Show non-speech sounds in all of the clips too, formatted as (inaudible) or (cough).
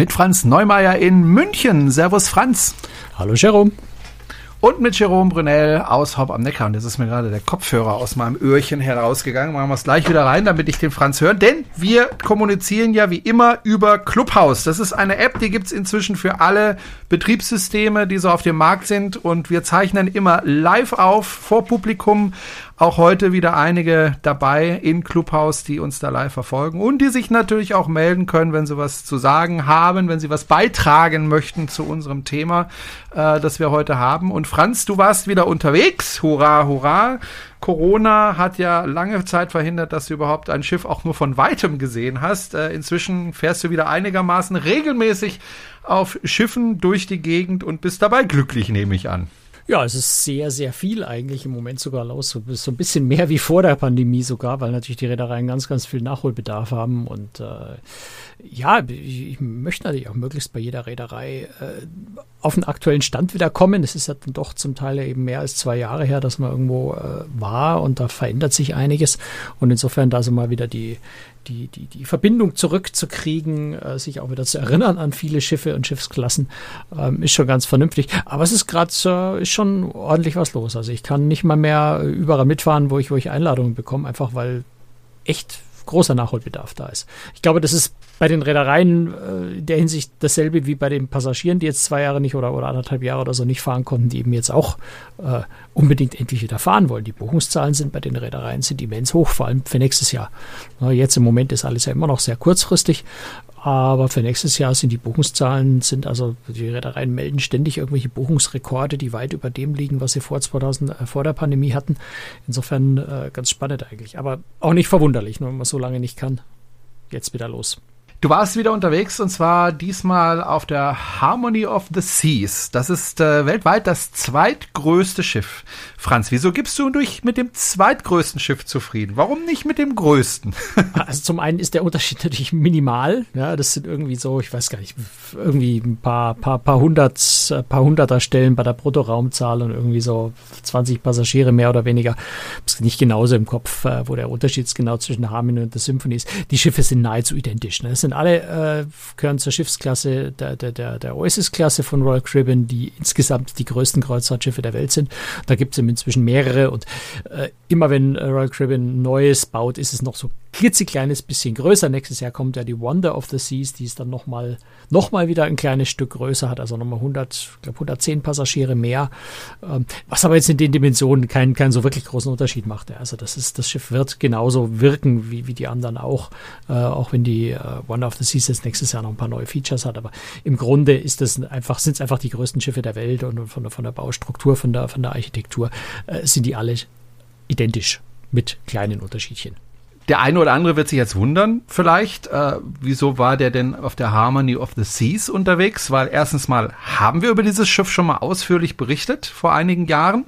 Mit Franz Neumeier in München. Servus Franz. Hallo Jerome. Und mit Jerome Brunel aus Haupt am Neckar. Und jetzt ist mir gerade der Kopfhörer aus meinem Öhrchen herausgegangen. Machen wir es gleich wieder rein, damit ich den Franz höre. Denn wir kommunizieren ja wie immer über Clubhouse. Das ist eine App, die gibt's inzwischen für alle Betriebssysteme, die so auf dem Markt sind. Und wir zeichnen immer live auf vor Publikum auch heute wieder einige dabei in Clubhouse, die uns da live verfolgen und die sich natürlich auch melden können, wenn sie was zu sagen haben, wenn sie was beitragen möchten zu unserem Thema, äh, das wir heute haben. Und Franz, du warst wieder unterwegs. Hurra, hurra. Corona hat ja lange Zeit verhindert, dass du überhaupt ein Schiff auch nur von weitem gesehen hast. Äh, inzwischen fährst du wieder einigermaßen regelmäßig auf Schiffen durch die Gegend und bist dabei glücklich, nehme ich an. Ja, es ist sehr, sehr viel eigentlich im Moment sogar los. So, so ein bisschen mehr wie vor der Pandemie sogar, weil natürlich die Reedereien ganz, ganz viel Nachholbedarf haben. Und äh, ja, ich, ich, möchte natürlich auch möglichst bei jeder Reederei äh, auf den aktuellen Stand wieder kommen. Es ist ja dann doch zum Teil eben mehr als zwei Jahre her, dass man irgendwo äh, war und da verändert sich einiges. Und insofern da so mal wieder die, die, die, die Verbindung zurückzukriegen, äh, sich auch wieder zu erinnern an viele Schiffe und Schiffsklassen, ähm, ist schon ganz vernünftig. Aber es ist gerade äh, schon ordentlich was los. Also ich kann nicht mal mehr überall mitfahren, wo ich, wo ich Einladungen bekomme, einfach weil echt großer Nachholbedarf da ist. Ich glaube, das ist bei den Reedereien äh, in der Hinsicht dasselbe wie bei den Passagieren, die jetzt zwei Jahre nicht oder, oder anderthalb Jahre oder so nicht fahren konnten, die eben jetzt auch äh, unbedingt endlich wieder fahren wollen. Die Buchungszahlen sind bei den Reedereien sind immens hoch, vor allem für nächstes Jahr. Jetzt im Moment ist alles ja immer noch sehr kurzfristig, aber für nächstes Jahr sind die Buchungszahlen, sind also, die Reedereien melden ständig irgendwelche Buchungsrekorde, die weit über dem liegen, was sie vor 2000, äh, vor der Pandemie hatten. Insofern äh, ganz spannend eigentlich. Aber auch nicht verwunderlich, nur wenn man so lange nicht kann. Jetzt wieder los. Du warst wieder unterwegs und zwar diesmal auf der Harmony of the Seas. Das ist äh, weltweit das zweitgrößte Schiff. Franz, wieso gibst du dich mit dem zweitgrößten Schiff zufrieden? Warum nicht mit dem größten? (laughs) also zum einen ist der Unterschied (laughs) natürlich minimal. Ja, das sind irgendwie so, ich weiß gar nicht, irgendwie ein paar, paar, paar hundert, äh, paar hunderter Stellen bei der Bruttoraumzahl und irgendwie so 20 Passagiere mehr oder weniger. Ist nicht genauso im Kopf, äh, wo der Unterschied genau zwischen Harmony und der Symphony ist. Die Schiffe sind nahezu identisch. Ne? Sind alle, äh, gehören zur Schiffsklasse der, der, der, der Oasis-Klasse von Royal Caribbean, die insgesamt die größten Kreuzfahrtschiffe der Welt sind. Da gibt es inzwischen mehrere und äh, immer wenn Royal Caribbean Neues baut, ist es noch so klitzekleines bisschen größer. Nächstes Jahr kommt ja die Wonder of the Seas, die ist dann nochmal noch mal wieder ein kleines Stück größer, hat also nochmal 100, ich glaube 110 Passagiere mehr, ähm, was aber jetzt in den Dimensionen keinen keinen so wirklich großen Unterschied macht. Also das ist das Schiff wird genauso wirken wie, wie die anderen auch, äh, auch wenn die äh, Wonder of the Seas jetzt nächstes Jahr noch ein paar neue Features hat, aber im Grunde ist das einfach sind es einfach die größten Schiffe der Welt und von der von der Baustruktur, von der von der Architektur äh, sind die alle identisch mit kleinen Unterschiedchen. Der eine oder andere wird sich jetzt wundern, vielleicht, äh, wieso war der denn auf der Harmony of the Seas unterwegs? Weil erstens mal haben wir über dieses Schiff schon mal ausführlich berichtet vor einigen Jahren.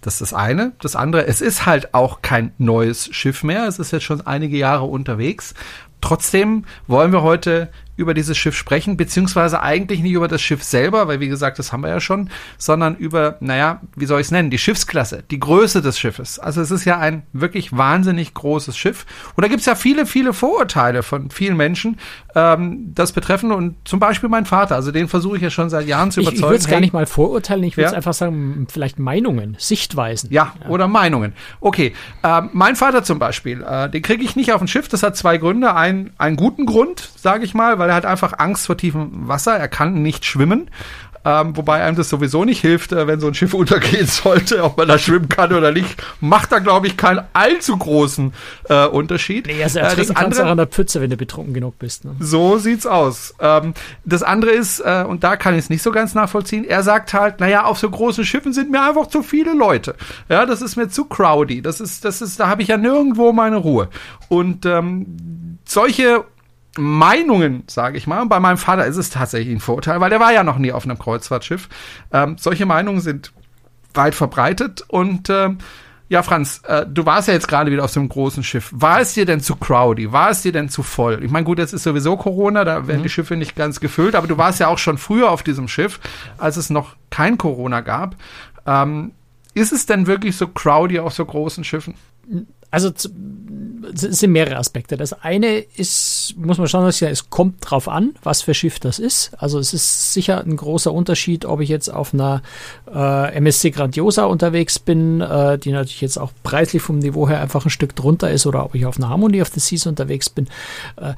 Das ist das eine. Das andere, es ist halt auch kein neues Schiff mehr. Es ist jetzt schon einige Jahre unterwegs. Trotzdem wollen wir heute über dieses Schiff sprechen, beziehungsweise eigentlich nicht über das Schiff selber, weil wie gesagt, das haben wir ja schon, sondern über, naja, wie soll ich es nennen, die Schiffsklasse, die Größe des Schiffes. Also es ist ja ein wirklich wahnsinnig großes Schiff. Und da gibt es ja viele, viele Vorurteile von vielen Menschen, ähm, das betreffen. Und zum Beispiel mein Vater, also den versuche ich ja schon seit Jahren zu überzeugen. Ich, ich würde es gar nicht mal vorurteilen, ich würde es ja? einfach sagen, vielleicht Meinungen, Sichtweisen. Ja, ja. oder Meinungen. Okay, ähm, mein Vater zum Beispiel, äh, den kriege ich nicht auf ein Schiff, das hat zwei Gründe. Ein, einen guten Grund, sage ich mal, weil weil er hat einfach Angst vor tiefem Wasser. Er kann nicht schwimmen. Ähm, wobei einem das sowieso nicht hilft, äh, wenn so ein Schiff (laughs) untergehen sollte, ob man da schwimmen kann oder nicht, macht da, glaube ich, keinen allzu großen äh, Unterschied. Nee, also äh, das andere auch an der Pfütze, wenn du betrunken genug bist. Ne? So sieht's aus. Ähm, das andere ist, äh, und da kann ich es nicht so ganz nachvollziehen, er sagt halt, naja, auf so großen Schiffen sind mir einfach zu viele Leute. Ja, das ist mir zu crowdy. Das ist, das ist, da habe ich ja nirgendwo meine Ruhe. Und ähm, solche Meinungen, sage ich mal. Bei meinem Vater ist es tatsächlich ein Vorurteil, weil der war ja noch nie auf einem Kreuzfahrtschiff. Ähm, solche Meinungen sind weit verbreitet und ähm, ja, Franz, äh, du warst ja jetzt gerade wieder auf so einem großen Schiff. War es dir denn zu crowdy? War es dir denn zu voll? Ich meine, gut, jetzt ist sowieso Corona, da werden mhm. die Schiffe nicht ganz gefüllt, aber du warst ja auch schon früher auf diesem Schiff, als es noch kein Corona gab. Ähm, ist es denn wirklich so crowdy auf so großen Schiffen? Also es sind mehrere Aspekte. Das eine ist, muss man schauen, es kommt drauf an, was für Schiff das ist. Also es ist sicher ein großer Unterschied, ob ich jetzt auf einer äh, MSC Grandiosa unterwegs bin, äh, die natürlich jetzt auch preislich vom Niveau her einfach ein Stück drunter ist, oder ob ich auf einer Harmony of the Seas unterwegs bin. Äh,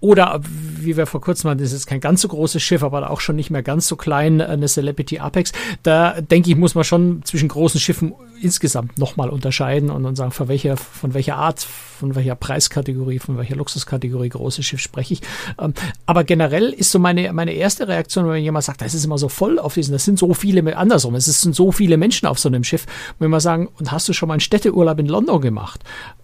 oder wie wir vor kurzem hatten, das ist kein ganz so großes Schiff, aber auch schon nicht mehr ganz so klein, eine Celebrity Apex. Da denke ich, muss man schon zwischen großen Schiffen insgesamt nochmal unterscheiden und, und sagen, von welcher, von welcher Art, von welcher Preiskategorie, von welcher Luxuskategorie großes Schiff spreche ich. Ähm, aber generell ist so meine, meine erste Reaktion, wenn jemand sagt, das ist immer so voll auf diesen, das sind so viele, andersrum, es sind so viele Menschen auf so einem Schiff. Wenn wir sagen, und hast du schon mal einen Städteurlaub in London gemacht?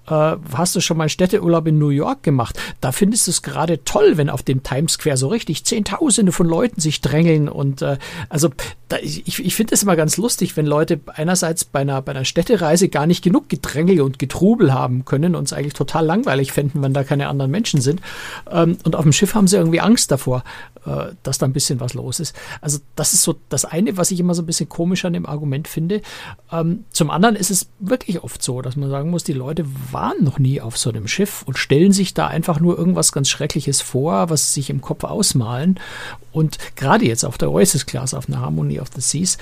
Äh, hast du schon mal einen Städteurlaub in New York gemacht? Da findest du es gerade toll, wenn auf dem Times Square so richtig Zehntausende von Leuten sich drängeln und äh, also da, ich, ich finde es immer ganz lustig, wenn Leute einerseits bei einer, bei einer Städtereise gar nicht genug Gedrängel und Getrubel haben können und es eigentlich total langweilig fänden, wenn da keine anderen Menschen sind. Ähm, und auf dem Schiff haben sie irgendwie Angst davor, äh, dass da ein bisschen was los ist. Also das ist so das eine, was ich immer so ein bisschen komisch an dem Argument finde. Ähm, zum anderen ist es wirklich oft so, dass man sagen muss, die Leute waren noch nie auf so einem Schiff und stellen sich da einfach nur irgendwas ganz Schreckliches vor, was sie sich im Kopf ausmalen. Und gerade jetzt auf der Oasis Class, auf einer Harmony of the Seas,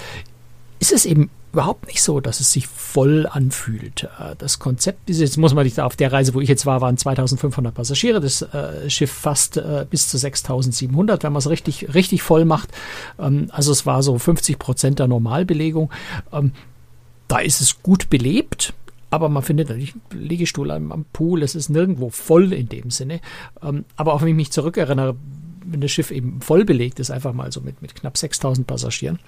ist es eben überhaupt nicht so, dass es sich voll anfühlt. Äh, das Konzept ist, jetzt muss man nicht, auf der Reise, wo ich jetzt war, waren 2500 Passagiere, das äh, Schiff fast äh, bis zu 6700, wenn man es richtig, richtig voll macht. Ähm, also es war so 50 Prozent der Normalbelegung. Ähm, da ist es gut belebt. Aber man findet natürlich Liegestuhl am, am Pool, es ist nirgendwo voll in dem Sinne. Ähm, aber auch wenn ich mich zurückerinnere, wenn das Schiff eben voll belegt ist, einfach mal so mit, mit knapp 6000 Passagieren,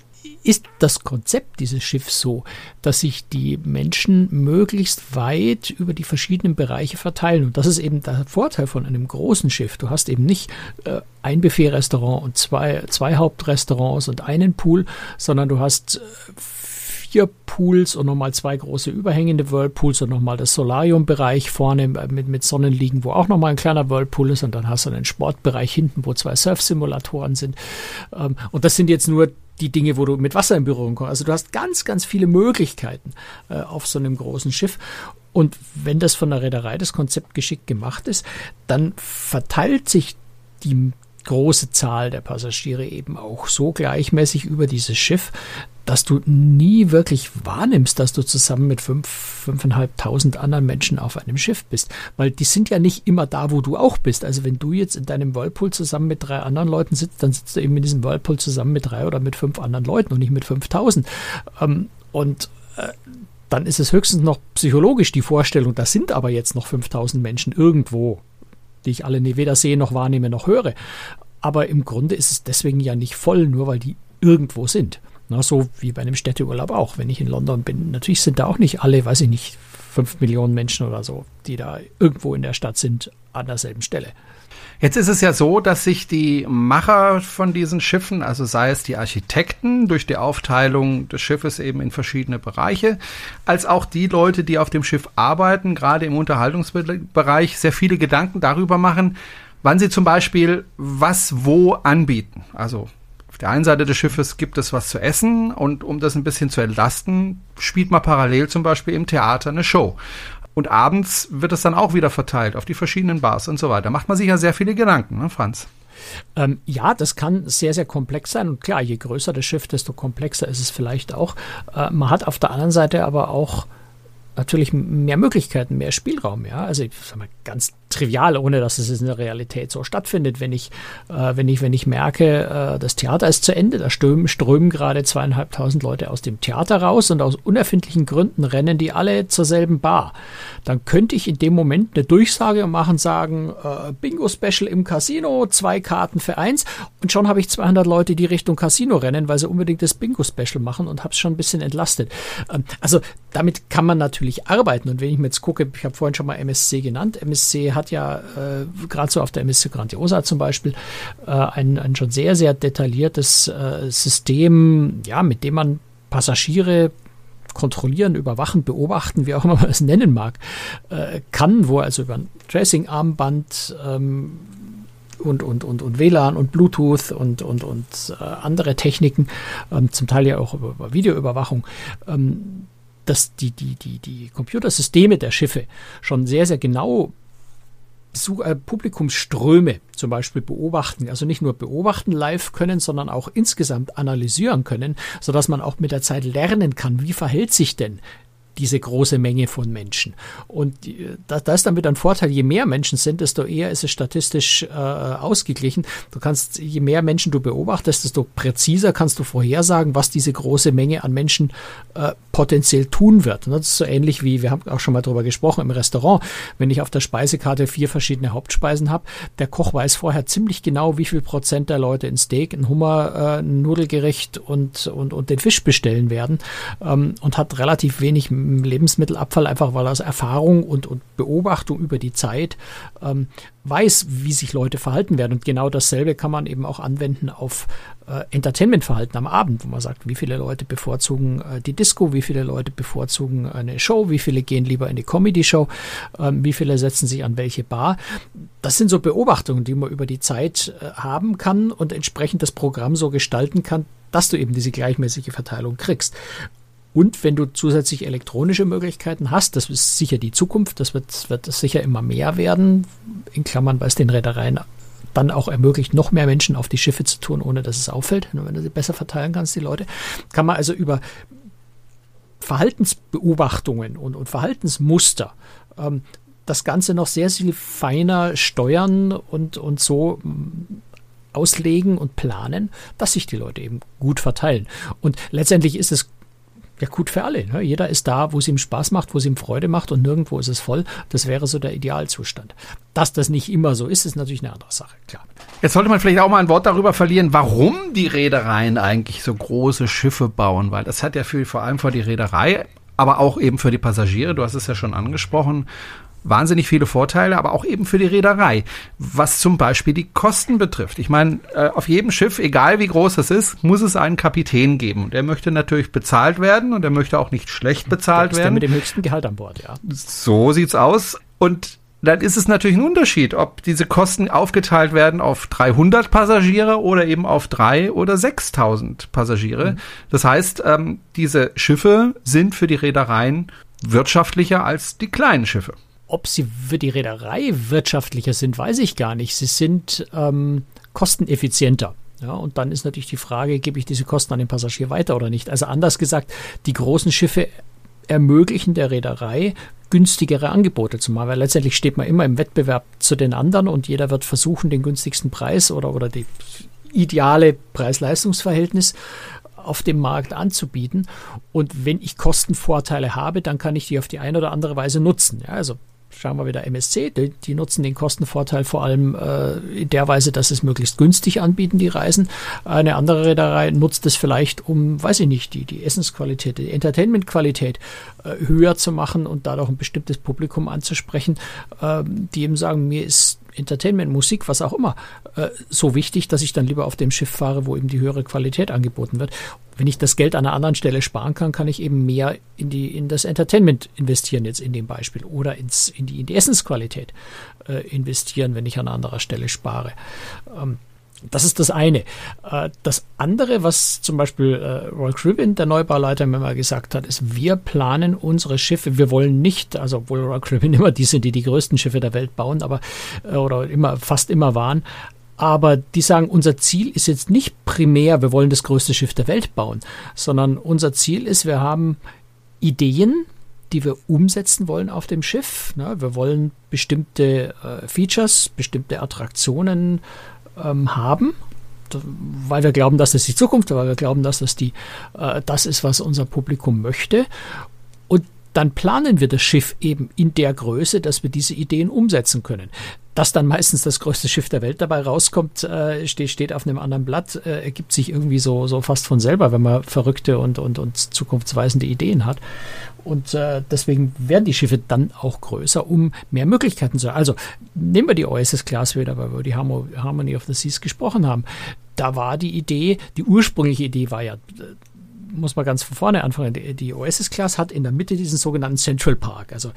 ist das Konzept dieses Schiffs so, dass sich die Menschen möglichst weit über die verschiedenen Bereiche verteilen. Und das ist eben der Vorteil von einem großen Schiff. Du hast eben nicht äh, ein Buffet-Restaurant und zwei, zwei Hauptrestaurants und einen Pool, sondern du hast äh, vier Pools und nochmal zwei große überhängende Whirlpools und nochmal das Solarium-Bereich vorne mit, mit Sonnenliegen, wo auch nochmal ein kleiner Whirlpool ist und dann hast du einen Sportbereich hinten, wo zwei Surf-Simulatoren sind. Ähm, und das sind jetzt nur die Dinge, wo du mit Wasser in Berührung kommst. Also du hast ganz, ganz viele Möglichkeiten äh, auf so einem großen Schiff. Und wenn das von der Reederei das Konzept geschickt gemacht ist, dann verteilt sich die große Zahl der Passagiere eben auch so gleichmäßig über dieses Schiff, dass du nie wirklich wahrnimmst, dass du zusammen mit fünf, fünfeinhalbtausend anderen Menschen auf einem Schiff bist. Weil die sind ja nicht immer da, wo du auch bist. Also wenn du jetzt in deinem Whirlpool zusammen mit drei anderen Leuten sitzt, dann sitzt du eben in diesem Whirlpool zusammen mit drei oder mit fünf anderen Leuten und nicht mit fünftausend. Ähm, und äh, dann ist es höchstens noch psychologisch die Vorstellung, da sind aber jetzt noch 5000 Menschen irgendwo die ich alle weder sehe noch wahrnehme noch höre. Aber im Grunde ist es deswegen ja nicht voll, nur weil die irgendwo sind. Na, so wie bei einem Städteurlaub auch. Wenn ich in London bin, natürlich sind da auch nicht alle, weiß ich nicht, fünf Millionen Menschen oder so, die da irgendwo in der Stadt sind, an derselben Stelle. Jetzt ist es ja so, dass sich die Macher von diesen Schiffen, also sei es die Architekten durch die Aufteilung des Schiffes eben in verschiedene Bereiche, als auch die Leute, die auf dem Schiff arbeiten, gerade im Unterhaltungsbereich, sehr viele Gedanken darüber machen, wann sie zum Beispiel was wo anbieten. Also der einen Seite des Schiffes gibt es was zu essen und um das ein bisschen zu entlasten, spielt man parallel zum Beispiel im Theater eine Show. Und abends wird es dann auch wieder verteilt auf die verschiedenen Bars und so weiter. Macht man sich ja sehr viele Gedanken, ne, Franz? Ähm, ja, das kann sehr, sehr komplex sein. Und klar, je größer das Schiff, desto komplexer ist es vielleicht auch. Äh, man hat auf der anderen Seite aber auch natürlich mehr Möglichkeiten, mehr Spielraum. Ja, also ich sag mal ganz trivial, ohne dass es in der Realität so stattfindet. Wenn ich, äh, wenn ich, wenn ich merke, äh, das Theater ist zu Ende, da strömen, strömen gerade zweieinhalbtausend Leute aus dem Theater raus und aus unerfindlichen Gründen rennen die alle zur selben Bar. Dann könnte ich in dem Moment eine Durchsage machen, sagen, äh, Bingo-Special im Casino, zwei Karten für eins und schon habe ich 200 Leute, die Richtung Casino rennen, weil sie unbedingt das Bingo-Special machen und habe es schon ein bisschen entlastet. Ähm, also damit kann man natürlich arbeiten und wenn ich mir jetzt gucke, ich habe vorhin schon mal MSC genannt, MSC hat hat ja äh, gerade so auf der Messe Grandiosa zum Beispiel äh, ein, ein schon sehr, sehr detailliertes äh, System, ja, mit dem man Passagiere kontrollieren, überwachen, beobachten, wie auch immer man es nennen mag, äh, kann, wo also über ein Tracing-Armband ähm, und, und, und, und WLAN und Bluetooth und, und, und äh, andere Techniken, ähm, zum Teil ja auch über, über Videoüberwachung, ähm, dass die, die, die, die Computersysteme der Schiffe schon sehr, sehr genau äh, Publikumsströme zum Beispiel beobachten, also nicht nur beobachten live können, sondern auch insgesamt analysieren können, sodass man auch mit der Zeit lernen kann, wie verhält sich denn diese große Menge von Menschen. Und äh, da, da ist damit ein Vorteil, je mehr Menschen sind, desto eher ist es statistisch äh, ausgeglichen. Du kannst, je mehr Menschen du beobachtest, desto präziser kannst du vorhersagen, was diese große Menge an Menschen äh, potenziell tun wird. Und das ist so ähnlich wie, wir haben auch schon mal darüber gesprochen, im Restaurant. Wenn ich auf der Speisekarte vier verschiedene Hauptspeisen habe, der Koch weiß vorher ziemlich genau, wie viel Prozent der Leute ein Steak, ein Hummer, äh, ein Nudelgericht und, und, und den Fisch bestellen werden ähm, und hat relativ wenig Lebensmittelabfall, einfach weil er aus Erfahrung und, und Beobachtung über die Zeit ähm, weiß, wie sich Leute verhalten werden. Und genau dasselbe kann man eben auch anwenden auf äh, Entertainmentverhalten am Abend, wo man sagt, wie viele Leute bevorzugen äh, die Disco, wie viele Leute bevorzugen eine Show, wie viele gehen lieber in die Comedy-Show, äh, wie viele setzen sich an welche Bar. Das sind so Beobachtungen, die man über die Zeit äh, haben kann und entsprechend das Programm so gestalten kann, dass du eben diese gleichmäßige Verteilung kriegst. Und wenn du zusätzlich elektronische Möglichkeiten hast, das ist sicher die Zukunft, das wird, wird sicher immer mehr werden, in Klammern, weil es den Reedereien dann auch ermöglicht, noch mehr Menschen auf die Schiffe zu tun, ohne dass es auffällt, wenn du sie besser verteilen kannst, die Leute, kann man also über Verhaltensbeobachtungen und, und Verhaltensmuster ähm, das Ganze noch sehr viel feiner steuern und, und so mm, auslegen und planen, dass sich die Leute eben gut verteilen. Und letztendlich ist es ja gut für alle. Ne? Jeder ist da, wo es ihm Spaß macht, wo es ihm Freude macht und nirgendwo ist es voll. Das wäre so der Idealzustand. Dass das nicht immer so ist, ist natürlich eine andere Sache, klar. Jetzt sollte man vielleicht auch mal ein Wort darüber verlieren, warum die Reedereien eigentlich so große Schiffe bauen, weil das hat ja für, vor allem für die Reederei aber auch eben für die Passagiere, du hast es ja schon angesprochen, wahnsinnig viele Vorteile, aber auch eben für die Reederei, was zum Beispiel die Kosten betrifft. Ich meine, äh, auf jedem Schiff, egal wie groß es ist, muss es einen Kapitän geben. Der möchte natürlich bezahlt werden und er möchte auch nicht schlecht bezahlt werden. Der mit dem höchsten Gehalt an Bord, ja. So sieht's aus. Und dann ist es natürlich ein Unterschied, ob diese Kosten aufgeteilt werden auf 300 Passagiere oder eben auf drei oder 6000 Passagiere. Mhm. Das heißt, ähm, diese Schiffe sind für die Reedereien wirtschaftlicher als die kleinen Schiffe. Ob sie für die Reederei wirtschaftlicher sind, weiß ich gar nicht. Sie sind ähm, kosteneffizienter. Ja, und dann ist natürlich die Frage, gebe ich diese Kosten an den Passagier weiter oder nicht? Also anders gesagt, die großen Schiffe ermöglichen der Reederei günstigere Angebote zu machen, weil letztendlich steht man immer im Wettbewerb zu den anderen und jeder wird versuchen, den günstigsten Preis oder, oder die ideale Preis-Leistungs-Verhältnis auf dem Markt anzubieten. Und wenn ich Kostenvorteile habe, dann kann ich die auf die eine oder andere Weise nutzen. Ja, also schauen wir wieder MSC, die, die nutzen den Kostenvorteil vor allem äh, in der Weise, dass es möglichst günstig anbieten, die Reisen. Eine andere Reederei nutzt es vielleicht, um, weiß ich nicht, die, die Essensqualität, die Entertainmentqualität äh, höher zu machen und dadurch ein bestimmtes Publikum anzusprechen, äh, die eben sagen, mir ist Entertainment, Musik, was auch immer, äh, so wichtig, dass ich dann lieber auf dem Schiff fahre, wo eben die höhere Qualität angeboten wird. Wenn ich das Geld an einer anderen Stelle sparen kann, kann ich eben mehr in die in das Entertainment investieren jetzt in dem Beispiel oder ins in die in die Essensqualität äh, investieren, wenn ich an anderer Stelle spare. Ähm, das ist das eine. Äh, das andere, was zum Beispiel äh, Roy Cribbin, der Neubauleiter, mir mal gesagt hat, ist, wir planen unsere Schiffe, wir wollen nicht, also obwohl Roy Cribbin (laughs) immer die sind, die die größten Schiffe der Welt bauen, aber äh, oder immer fast immer waren, aber die sagen, unser Ziel ist jetzt nicht primär, wir wollen das größte Schiff der Welt bauen, sondern unser Ziel ist, wir haben Ideen, die wir umsetzen wollen auf dem Schiff. wir wollen bestimmte Features, bestimmte Attraktionen ähm, haben, weil wir glauben, dass das die Zukunft, weil wir glauben, dass das die, äh, das ist, was unser Publikum möchte. Und dann planen wir das Schiff eben in der Größe, dass wir diese Ideen umsetzen können. Dass dann meistens das größte Schiff der Welt dabei rauskommt, äh, steht, steht auf einem anderen Blatt, äh, ergibt sich irgendwie so, so fast von selber, wenn man verrückte und, und, und zukunftsweisende Ideen hat. Und äh, deswegen werden die Schiffe dann auch größer, um mehr Möglichkeiten zu haben. Also nehmen wir die OSS-Class wieder, weil wir über die Harmony of the Seas gesprochen haben. Da war die Idee, die ursprüngliche Idee war ja, muss man ganz von vorne anfangen, die, die OSS-Class hat in der Mitte diesen sogenannten Central Park. Also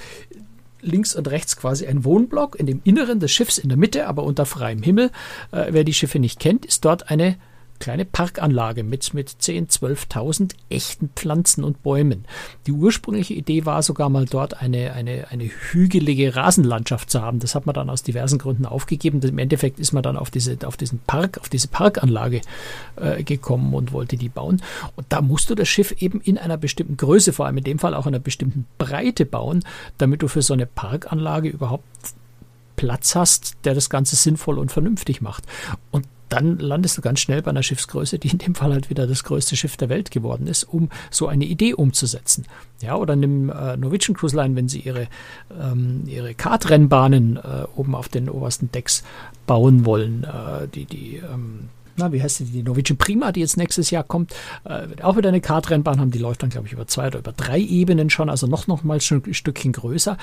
links und rechts quasi ein Wohnblock in dem Inneren des Schiffs in der Mitte, aber unter freiem Himmel. Äh, wer die Schiffe nicht kennt, ist dort eine kleine Parkanlage mit, mit 10, 12.000 echten Pflanzen und Bäumen. Die ursprüngliche Idee war sogar mal dort eine, eine, eine hügelige Rasenlandschaft zu haben. Das hat man dann aus diversen Gründen aufgegeben. Im Endeffekt ist man dann auf diese, auf diesen Park, auf diese Parkanlage äh, gekommen und wollte die bauen. Und da musst du das Schiff eben in einer bestimmten Größe, vor allem in dem Fall auch in einer bestimmten Breite bauen, damit du für so eine Parkanlage überhaupt Platz hast, der das Ganze sinnvoll und vernünftig macht. Und dann landest du ganz schnell bei einer Schiffsgröße, die in dem Fall halt wieder das größte Schiff der Welt geworden ist, um so eine Idee umzusetzen. Ja, oder nimm äh, Norwegian Cruise Line, wenn sie ihre, ähm, ihre Kartrennbahnen äh, oben auf den obersten Decks bauen wollen, äh, die, die ähm, na, wie heißt die, die Norwegian Prima, die jetzt nächstes Jahr kommt, äh, wird auch wieder eine Kartrennbahn haben, die läuft dann, glaube ich, über zwei oder über drei Ebenen schon, also noch, noch mal ein Stückchen größer.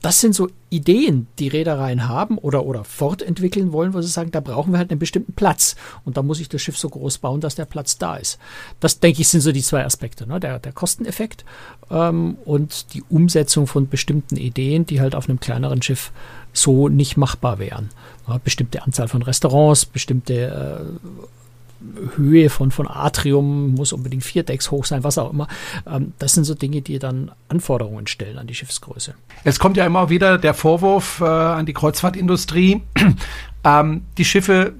Das sind so Ideen, die Reedereien haben oder, oder fortentwickeln wollen, wo sie sagen, da brauchen wir halt einen bestimmten Platz. Und da muss ich das Schiff so groß bauen, dass der Platz da ist. Das, denke ich, sind so die zwei Aspekte. Ne? Der, der Kosteneffekt ähm, und die Umsetzung von bestimmten Ideen, die halt auf einem kleineren Schiff so nicht machbar wären. Bestimmte Anzahl von Restaurants, bestimmte äh, Höhe von, von Atrium, muss unbedingt vier Decks hoch sein, was auch immer. Ähm, das sind so Dinge, die dann Anforderungen stellen an die Schiffsgröße. Es kommt ja immer wieder der Vorwurf äh, an die Kreuzfahrtindustrie, ähm, die Schiffe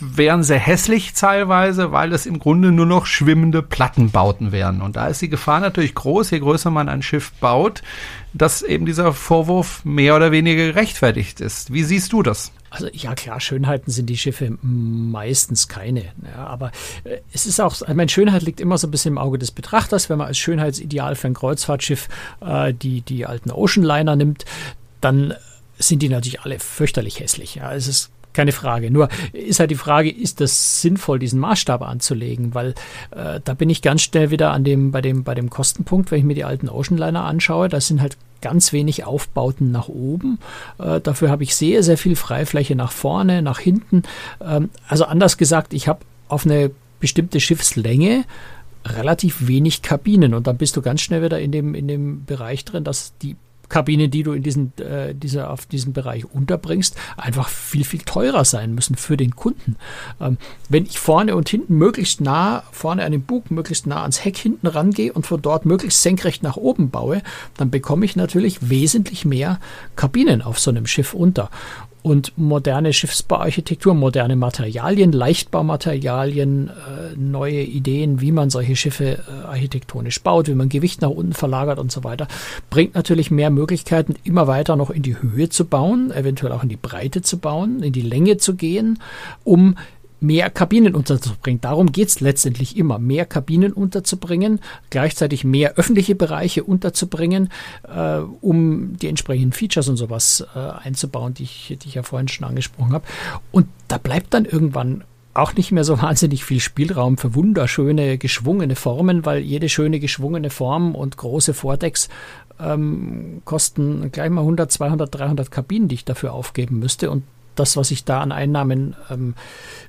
wären sehr hässlich teilweise, weil es im Grunde nur noch schwimmende Plattenbauten wären. Und da ist die Gefahr natürlich groß, je größer man ein Schiff baut, dass eben dieser Vorwurf mehr oder weniger gerechtfertigt ist. Wie siehst du das? Also ja klar, Schönheiten sind die Schiffe meistens keine. Ja, aber äh, es ist auch, ich meine, Schönheit liegt immer so ein bisschen im Auge des Betrachters. Wenn man als Schönheitsideal für ein Kreuzfahrtschiff äh, die, die alten Oceanliner nimmt, dann sind die natürlich alle fürchterlich hässlich. Ja, es ist keine Frage. Nur ist halt die Frage, ist das sinnvoll, diesen Maßstab anzulegen? Weil äh, da bin ich ganz schnell wieder an dem, bei dem, bei dem Kostenpunkt, wenn ich mir die alten Oceanliner anschaue, das sind halt ganz wenig Aufbauten nach oben. Äh, dafür habe ich sehr, sehr viel Freifläche nach vorne, nach hinten. Ähm, also anders gesagt, ich habe auf eine bestimmte Schiffslänge relativ wenig Kabinen und dann bist du ganz schnell wieder in dem, in dem Bereich drin, dass die Kabinen, die du in diesen, äh, dieser, auf diesem Bereich unterbringst, einfach viel, viel teurer sein müssen für den Kunden. Ähm, wenn ich vorne und hinten möglichst nah, vorne an den Bug, möglichst nah ans Heck hinten rangehe und von dort möglichst senkrecht nach oben baue, dann bekomme ich natürlich wesentlich mehr Kabinen auf so einem Schiff unter und moderne Schiffsbauarchitektur, moderne Materialien, Leichtbaumaterialien, äh, neue Ideen, wie man solche Schiffe äh, architektonisch baut, wie man Gewicht nach unten verlagert und so weiter, bringt natürlich mehr Möglichkeiten, immer weiter noch in die Höhe zu bauen, eventuell auch in die Breite zu bauen, in die Länge zu gehen, um mehr Kabinen unterzubringen. Darum geht es letztendlich immer, mehr Kabinen unterzubringen, gleichzeitig mehr öffentliche Bereiche unterzubringen, äh, um die entsprechenden Features und sowas äh, einzubauen, die ich, die ich ja vorhin schon angesprochen habe. Und da bleibt dann irgendwann auch nicht mehr so (laughs) wahnsinnig viel Spielraum für wunderschöne, geschwungene Formen, weil jede schöne, geschwungene Form und große Vordecks ähm, kosten gleich mal 100, 200, 300 Kabinen, die ich dafür aufgeben müsste. Und das, was ich da an Einnahmen ähm,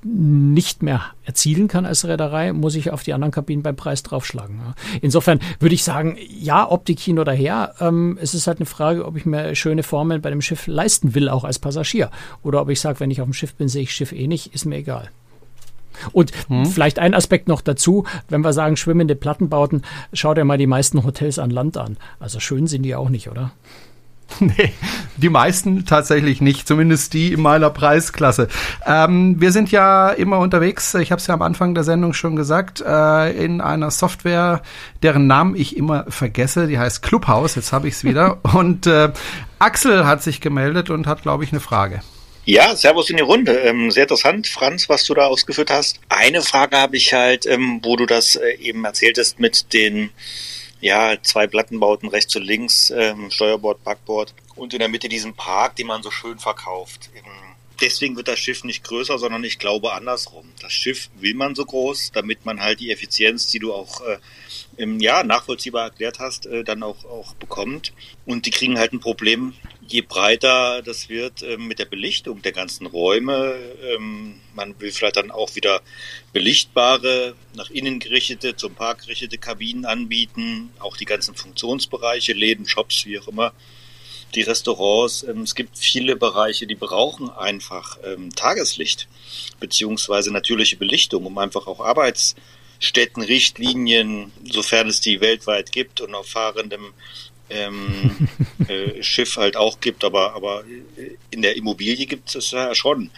nicht mehr erzielen kann als Reederei, muss ich auf die anderen Kabinen beim Preis draufschlagen. Ja. Insofern würde ich sagen, ja, Optik hin oder her. Ähm, es ist halt eine Frage, ob ich mir schöne Formen bei dem Schiff leisten will, auch als Passagier. Oder ob ich sage, wenn ich auf dem Schiff bin, sehe ich Schiff eh nicht, ist mir egal. Und hm. vielleicht ein Aspekt noch dazu, wenn wir sagen schwimmende Plattenbauten, schau dir mal die meisten Hotels an Land an. Also schön sind die auch nicht, oder? (laughs) Nee, die meisten tatsächlich nicht, zumindest die in meiner Preisklasse. Ähm, wir sind ja immer unterwegs, ich habe es ja am Anfang der Sendung schon gesagt, äh, in einer Software, deren Namen ich immer vergesse, die heißt Clubhouse, jetzt habe ich es wieder. (laughs) Und äh, Axel hat sich gemeldet und hat, glaube ich, eine Frage. Ja, Servus in die Runde. Ähm, sehr interessant, Franz, was du da ausgeführt hast. Eine Frage habe ich halt, ähm, wo du das äh, eben erzähltest mit den ja, zwei Plattenbauten rechts und links, ähm, Steuerbord, Backbord und in der Mitte diesen Park, den man so schön verkauft. Deswegen wird das Schiff nicht größer, sondern ich glaube andersrum. Das Schiff will man so groß, damit man halt die Effizienz, die du auch äh, im, ja, nachvollziehbar erklärt hast, äh, dann auch, auch bekommt. Und die kriegen halt ein Problem, je breiter das wird äh, mit der Belichtung der ganzen Räume. Ähm, man will vielleicht dann auch wieder belichtbare, nach innen gerichtete, zum Park gerichtete Kabinen anbieten, auch die ganzen Funktionsbereiche, Läden, Shops, wie auch immer die Restaurants. Ähm, es gibt viele Bereiche, die brauchen einfach ähm, Tageslicht beziehungsweise natürliche Belichtung, um einfach auch Arbeitsstättenrichtlinien, sofern es die weltweit gibt und auf fahrendem ähm, (laughs) äh, Schiff halt auch gibt, aber, aber in der Immobilie gibt es ja schon.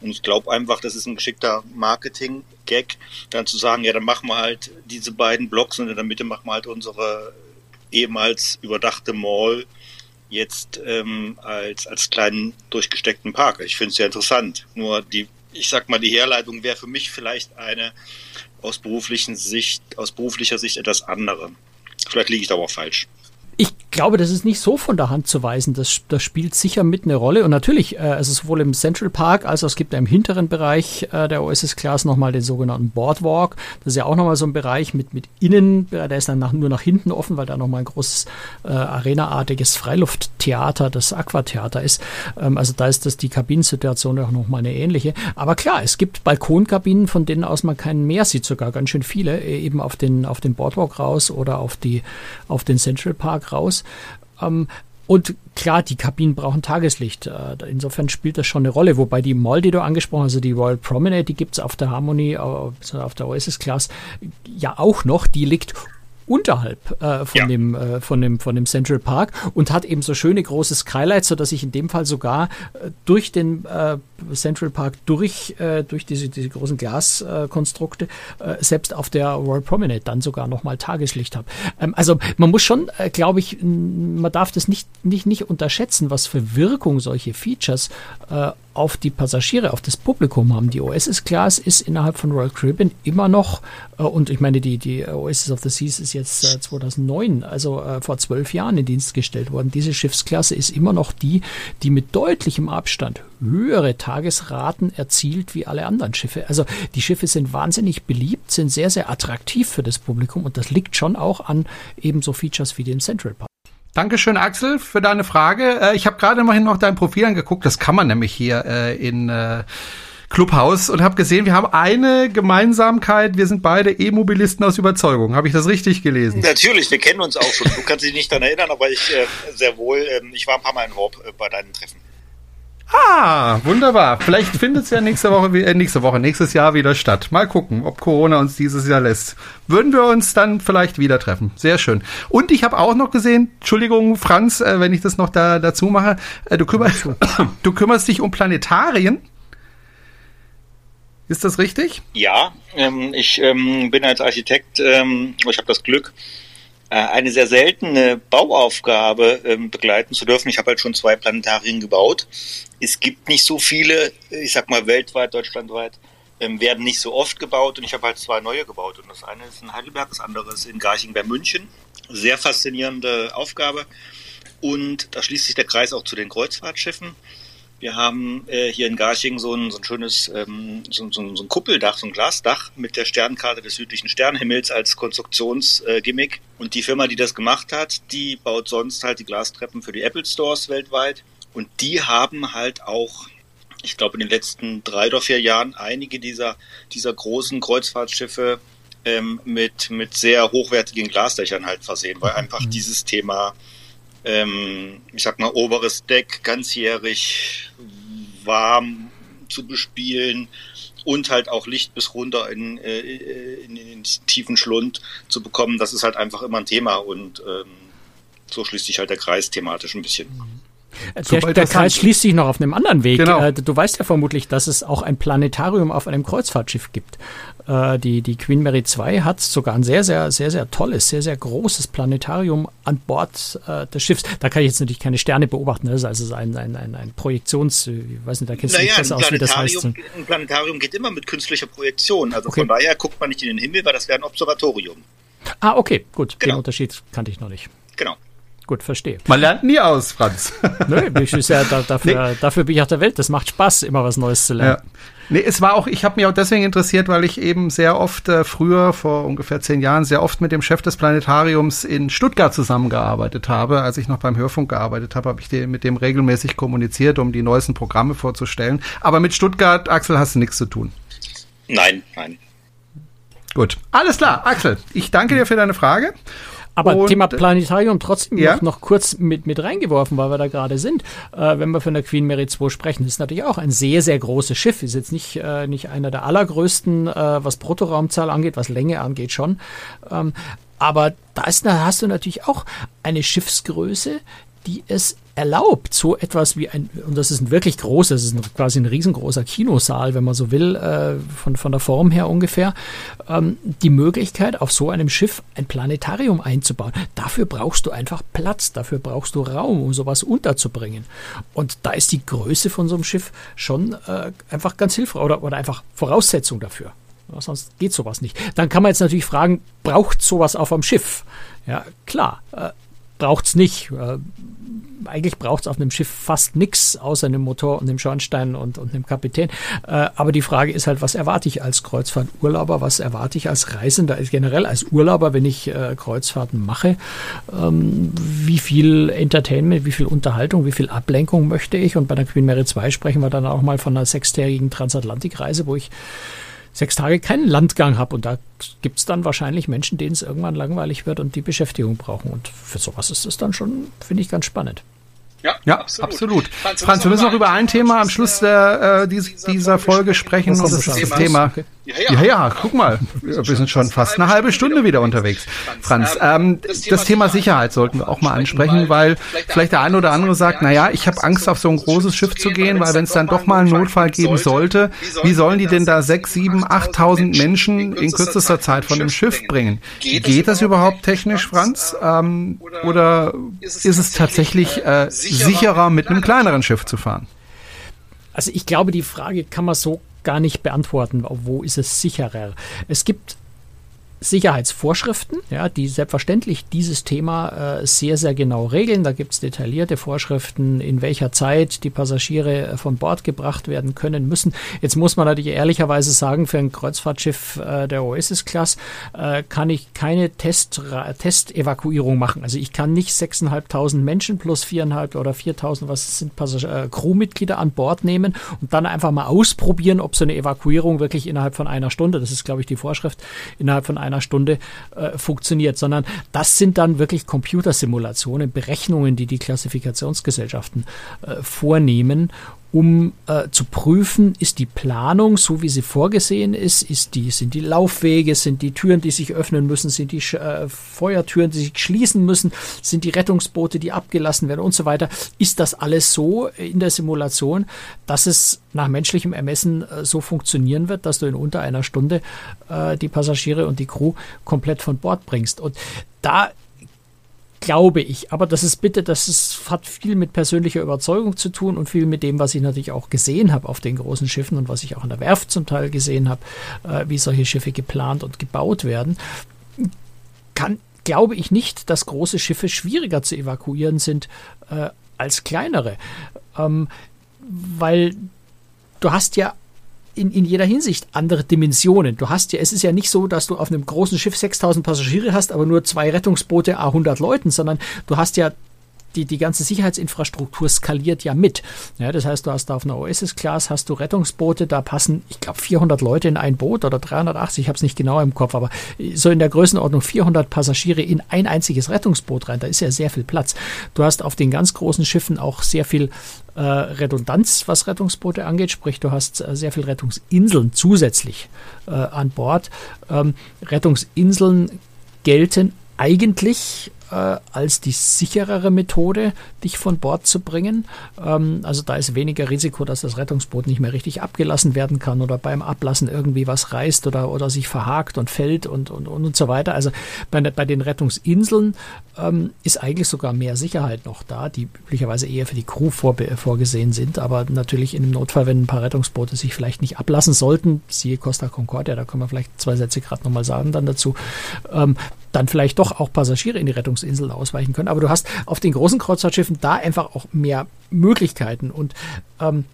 Und ich glaube einfach, das ist ein geschickter Marketing-Gag, dann zu sagen, ja, dann machen wir halt diese beiden Blocks und in der Mitte machen wir halt unsere ehemals überdachte Mall jetzt ähm, als, als kleinen durchgesteckten Park. Ich finde es sehr interessant. Nur die, ich sag mal, die Herleitung wäre für mich vielleicht eine aus beruflichen Sicht, aus beruflicher Sicht etwas andere. Vielleicht liege ich da aber auch falsch. Ich glaube, das ist nicht so von der Hand zu weisen. Das, das spielt sicher mit eine Rolle. Und natürlich, äh, also sowohl im Central Park als auch es gibt im hinteren Bereich äh, der OSS Class nochmal den sogenannten Boardwalk. Das ist ja auch nochmal so ein Bereich mit, mit Innen, der ist dann nach, nur nach hinten offen, weil da nochmal ein großes äh, arenaartiges Freilufttheater, das Aquatheater ist. Ähm, also da ist das die Kabinensituation auch nochmal eine ähnliche. Aber klar, es gibt Balkonkabinen, von denen aus man keinen mehr sieht, sogar ganz schön viele, äh, eben auf den, auf den Boardwalk raus oder auf, die, auf den Central Park raus. Ähm, und klar, die Kabinen brauchen Tageslicht. Äh, insofern spielt das schon eine Rolle. Wobei die Mall, die du angesprochen hast, also die Royal Promenade, die gibt es auf der Harmony, auf der Oasis Class ja auch noch. Die liegt unterhalb äh, von, ja. dem, äh, von, dem, von dem Central Park und hat eben so schöne große Skylights, sodass ich in dem Fall sogar äh, durch den äh, Central Park, durch, äh, durch diese, diese großen Glaskonstrukte, äh, selbst auf der Royal Promenade dann sogar nochmal Tageslicht habe. Ähm, also man muss schon, glaube ich, man darf das nicht, nicht, nicht unterschätzen, was für Wirkung solche Features auf die Passagiere, auf das Publikum haben. Die Oasis Class ist innerhalb von Royal Caribbean immer noch, äh, und ich meine, die, die Oasis of the Seas ist jetzt äh, 2009, also äh, vor zwölf Jahren in Dienst gestellt worden. Diese Schiffsklasse ist immer noch die, die mit deutlichem Abstand höhere Tagesraten erzielt wie alle anderen Schiffe. Also die Schiffe sind wahnsinnig beliebt, sind sehr, sehr attraktiv für das Publikum und das liegt schon auch an ebenso Features wie dem Central Park. Dankeschön, Axel, für deine Frage. Äh, ich habe gerade immerhin noch dein Profil angeguckt. Das kann man nämlich hier äh, in äh, Clubhaus und habe gesehen, wir haben eine Gemeinsamkeit. Wir sind beide E-Mobilisten aus Überzeugung. Habe ich das richtig gelesen? Natürlich, wir kennen uns auch schon. Du kannst dich nicht daran erinnern, aber ich äh, sehr wohl. Äh, ich war ein paar Mal in Horb äh, bei deinen Treffen. Ah, wunderbar. Vielleicht findet es ja nächste Woche, äh, nächste Woche, nächstes Jahr wieder statt. Mal gucken, ob Corona uns dieses Jahr lässt. Würden wir uns dann vielleicht wieder treffen. Sehr schön. Und ich habe auch noch gesehen, Entschuldigung, Franz, äh, wenn ich das noch da dazu mache, äh, du, kümmerst, (coughs) du kümmerst dich um Planetarien. Ist das richtig? Ja, ähm, ich ähm, bin als Architekt, ähm, ich habe das Glück, eine sehr seltene Bauaufgabe ähm, begleiten zu dürfen. Ich habe halt schon zwei Planetarien gebaut es gibt nicht so viele, ich sag mal weltweit, deutschlandweit, ähm, werden nicht so oft gebaut und ich habe halt zwei neue gebaut. Und das eine ist in Heidelberg, das andere ist in Garching bei München. Sehr faszinierende Aufgabe. Und da schließt sich der Kreis auch zu den Kreuzfahrtschiffen. Wir haben äh, hier in Garching so ein, so ein schönes ähm, so, so, so, ein Kuppeldach, so ein Glasdach mit der Sternkarte des südlichen Sternhimmels als Konstruktionsgimmick. Äh, und die Firma, die das gemacht hat, die baut sonst halt die Glastreppen für die Apple Stores weltweit. Und die haben halt auch, ich glaube, in den letzten drei oder vier Jahren einige dieser, dieser großen Kreuzfahrtschiffe ähm, mit, mit sehr hochwertigen Glasdächern halt versehen, weil einfach mhm. dieses Thema, ähm, ich sag mal, oberes Deck ganzjährig warm zu bespielen und halt auch Licht bis runter in, äh, in, den tiefen Schlund zu bekommen, das ist halt einfach immer ein Thema und ähm, so schließt sich halt der Kreis thematisch ein bisschen. Mhm. Der, der Kreis schließt sich noch auf einem anderen Weg. Genau. Äh, du weißt ja vermutlich, dass es auch ein Planetarium auf einem Kreuzfahrtschiff gibt. Äh, die, die Queen Mary 2 hat sogar ein sehr, sehr, sehr, sehr tolles, sehr, sehr großes Planetarium an Bord äh, des Schiffs. Da kann ich jetzt natürlich keine Sterne beobachten. Das ist also ein, ein, ein, ein Projektions, ich weiß nicht, da kennst naja, du nicht besser aus, wie das heißt. Ein Planetarium geht immer mit künstlicher Projektion. Also okay. von daher guckt man nicht in den Himmel, weil das wäre ein Observatorium. Ah, okay, gut. Genau. Den Unterschied kannte ich noch nicht. Genau. Gut, verstehe. Man lernt nie aus, Franz. (laughs) Nö, ich ist ja da, dafür, nee. dafür bin ich auf der Welt. Das macht Spaß, immer was Neues zu lernen. Ja. Nee, es war auch, ich habe mich auch deswegen interessiert, weil ich eben sehr oft äh, früher, vor ungefähr zehn Jahren, sehr oft mit dem Chef des Planetariums in Stuttgart zusammengearbeitet habe. Als ich noch beim Hörfunk gearbeitet habe, habe ich den, mit dem regelmäßig kommuniziert, um die neuesten Programme vorzustellen. Aber mit Stuttgart, Axel, hast du nichts zu tun. Nein, nein. Gut, alles klar, Axel. Ich danke dir für deine Frage. Aber und, Thema Planetarium trotzdem ja? noch, noch, kurz mit, mit reingeworfen, weil wir da gerade sind. Äh, wenn wir von der Queen Mary 2 sprechen, ist natürlich auch ein sehr, sehr großes Schiff. Ist jetzt nicht, äh, nicht einer der allergrößten, äh, was Bruttoraumzahl angeht, was Länge angeht schon. Ähm, aber da, ist, da hast du natürlich auch eine Schiffsgröße, die es erlaubt, so etwas wie ein, und das ist ein wirklich großes, das ist ein, quasi ein riesengroßer Kinosaal, wenn man so will, äh, von, von der Form her ungefähr, ähm, die Möglichkeit, auf so einem Schiff ein Planetarium einzubauen. Dafür brauchst du einfach Platz, dafür brauchst du Raum, um sowas unterzubringen. Und da ist die Größe von so einem Schiff schon äh, einfach ganz hilfreich oder, oder einfach Voraussetzung dafür. Sonst geht sowas nicht. Dann kann man jetzt natürlich fragen, braucht sowas auf einem Schiff? Ja, klar, äh, braucht es nicht. Äh, eigentlich braucht es auf einem Schiff fast nichts außer einem Motor und dem Schornstein und, und einem Kapitän. Äh, aber die Frage ist halt, was erwarte ich als Kreuzfahrturlauber? Was erwarte ich als Reisender, generell als Urlauber, wenn ich äh, Kreuzfahrten mache? Ähm, wie viel Entertainment, wie viel Unterhaltung, wie viel Ablenkung möchte ich? Und bei der Queen Mary 2 sprechen wir dann auch mal von einer sechstägigen Transatlantikreise, wo ich sechs Tage keinen Landgang habe. Und da gibt es dann wahrscheinlich Menschen, denen es irgendwann langweilig wird und die Beschäftigung brauchen. Und für sowas ist es dann schon, finde ich, ganz spannend. Ja, ja absolut. absolut. Franz, Franz, wir müssen noch über ein Thema am Schluss der, äh, dies, dieser Folge sprechen. Und das ist das Thema. Okay. Ja ja. ja, ja, guck mal. Wir sind schon fast eine halbe Stunde wieder unterwegs. Franz, ähm, das Thema Sicherheit sollten wir auch mal ansprechen, weil vielleicht der eine oder andere sagt, na ja, ich habe Angst, auf so ein großes Schiff zu gehen, weil wenn es dann doch mal einen Notfall geben sollte, wie sollen die denn da sechs, sieben, achttausend Menschen in kürzester Zeit von dem Schiff bringen? Geht das überhaupt technisch, Franz? Ähm, oder ist es tatsächlich äh, sicherer, mit einem kleineren Schiff zu fahren? Also ich glaube, die Frage kann man so gar nicht beantworten, wo ist es sicherer. Es gibt Sicherheitsvorschriften, ja, die selbstverständlich dieses Thema äh, sehr, sehr genau regeln. Da gibt es detaillierte Vorschriften, in welcher Zeit die Passagiere äh, von Bord gebracht werden können müssen. Jetzt muss man natürlich ehrlicherweise sagen, für ein Kreuzfahrtschiff äh, der Oasis-Class äh, kann ich keine Test, Testevakuierung machen. Also ich kann nicht 6.500 Menschen plus 4.500 oder 4.000, was sind Passagier, äh, Crewmitglieder an Bord nehmen und dann einfach mal ausprobieren, ob so eine Evakuierung wirklich innerhalb von einer Stunde, das ist glaube ich die Vorschrift, innerhalb von einer einer Stunde äh, funktioniert, sondern das sind dann wirklich Computersimulationen, Berechnungen, die die Klassifikationsgesellschaften äh, vornehmen um äh, zu prüfen, ist die Planung so, wie sie vorgesehen ist, ist die, sind die Laufwege, sind die Türen, die sich öffnen müssen, sind die äh, Feuertüren, die sich schließen müssen, sind die Rettungsboote, die abgelassen werden und so weiter. Ist das alles so in der Simulation, dass es nach menschlichem Ermessen äh, so funktionieren wird, dass du in unter einer Stunde äh, die Passagiere und die Crew komplett von Bord bringst? Und da glaube ich. Aber das ist bitte, das ist, hat viel mit persönlicher Überzeugung zu tun und viel mit dem, was ich natürlich auch gesehen habe auf den großen Schiffen und was ich auch in der Werft zum Teil gesehen habe, äh, wie solche Schiffe geplant und gebaut werden. Kann, glaube ich nicht, dass große Schiffe schwieriger zu evakuieren sind äh, als kleinere. Ähm, weil du hast ja in, in jeder Hinsicht andere Dimensionen. Du hast ja, es ist ja nicht so, dass du auf einem großen Schiff 6000 Passagiere hast, aber nur zwei Rettungsboote, 100 Leuten, sondern du hast ja die, die ganze Sicherheitsinfrastruktur skaliert ja mit. Ja, das heißt, du hast da auf einer Oasis-Class hast du Rettungsboote, da passen, ich glaube, 400 Leute in ein Boot oder 380, ich habe es nicht genau im Kopf, aber so in der Größenordnung 400 Passagiere in ein einziges Rettungsboot rein, da ist ja sehr viel Platz. Du hast auf den ganz großen Schiffen auch sehr viel äh, Redundanz, was Rettungsboote angeht, sprich, du hast äh, sehr viel Rettungsinseln zusätzlich äh, an Bord. Ähm, Rettungsinseln gelten eigentlich äh, als die sicherere Methode, dich von Bord zu bringen. Ähm, also da ist weniger Risiko, dass das Rettungsboot nicht mehr richtig abgelassen werden kann oder beim Ablassen irgendwie was reißt oder, oder sich verhakt und fällt und, und, und, so weiter. Also bei, bei den Rettungsinseln ähm, ist eigentlich sogar mehr Sicherheit noch da, die üblicherweise eher für die Crew vor, vorgesehen sind, aber natürlich in einem Notfall, wenn ein paar Rettungsboote sich vielleicht nicht ablassen sollten, siehe Costa Concordia, da können wir vielleicht zwei Sätze gerade nochmal sagen dann dazu, ähm, dann vielleicht doch auch Passagiere in die Rettungsinseln ausweichen können. Aber du hast auf den großen Kreuzfahrtschiffen da einfach auch mehr Möglichkeiten und ähm,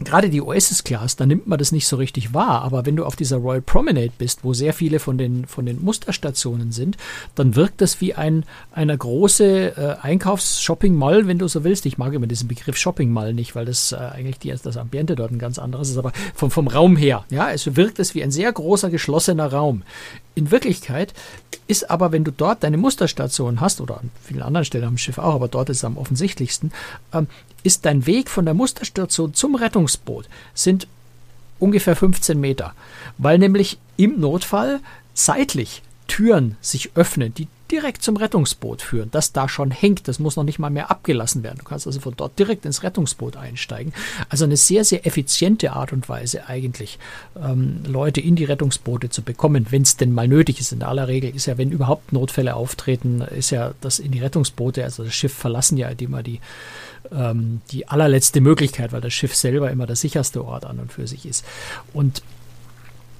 gerade die Oasis-Class, da nimmt man das nicht so richtig wahr, aber wenn du auf dieser Royal Promenade bist, wo sehr viele von den, von den Musterstationen sind, dann wirkt das wie ein, eine große äh, Einkaufs-Shopping-Mall, wenn du so willst. Ich mag immer diesen Begriff Shopping-Mall nicht, weil das äh, eigentlich die, das Ambiente dort ein ganz anderes ist, aber vom, vom Raum her, ja, es wirkt es wie ein sehr großer, geschlossener Raum in Wirklichkeit ist aber, wenn du dort deine Musterstation hast, oder an vielen anderen Stellen am Schiff auch, aber dort ist es am offensichtlichsten, ähm, ist dein Weg von der Musterstation zum Rettungsboot sind ungefähr 15 Meter, weil nämlich im Notfall seitlich Türen sich öffnen, die direkt zum Rettungsboot führen, das da schon hängt. Das muss noch nicht mal mehr abgelassen werden. Du kannst also von dort direkt ins Rettungsboot einsteigen. Also eine sehr, sehr effiziente Art und Weise eigentlich, ähm, Leute in die Rettungsboote zu bekommen, wenn es denn mal nötig ist. In aller Regel ist ja, wenn überhaupt Notfälle auftreten, ist ja das in die Rettungsboote, also das Schiff verlassen ja immer die ähm, die allerletzte Möglichkeit, weil das Schiff selber immer der sicherste Ort an und für sich ist. Und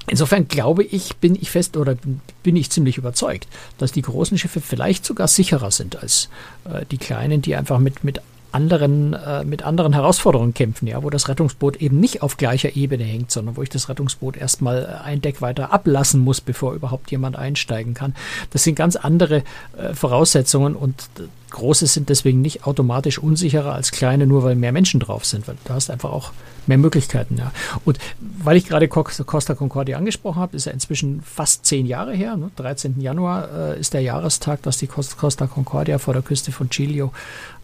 Insofern glaube ich, bin ich fest oder bin ich ziemlich überzeugt, dass die großen Schiffe vielleicht sogar sicherer sind als äh, die kleinen, die einfach mit, mit anderen, äh, mit anderen Herausforderungen kämpfen, ja, wo das Rettungsboot eben nicht auf gleicher Ebene hängt, sondern wo ich das Rettungsboot erstmal äh, ein Deck weiter ablassen muss, bevor überhaupt jemand einsteigen kann. Das sind ganz andere äh, Voraussetzungen und äh, große sind deswegen nicht automatisch unsicherer als kleine, nur weil mehr Menschen drauf sind, weil du hast einfach auch mehr Möglichkeiten, ja. Und weil ich gerade Costa Concordia angesprochen habe, ist ja inzwischen fast zehn Jahre her. Ne? 13. Januar äh, ist der Jahrestag, dass die Costa Concordia vor der Küste von Chilio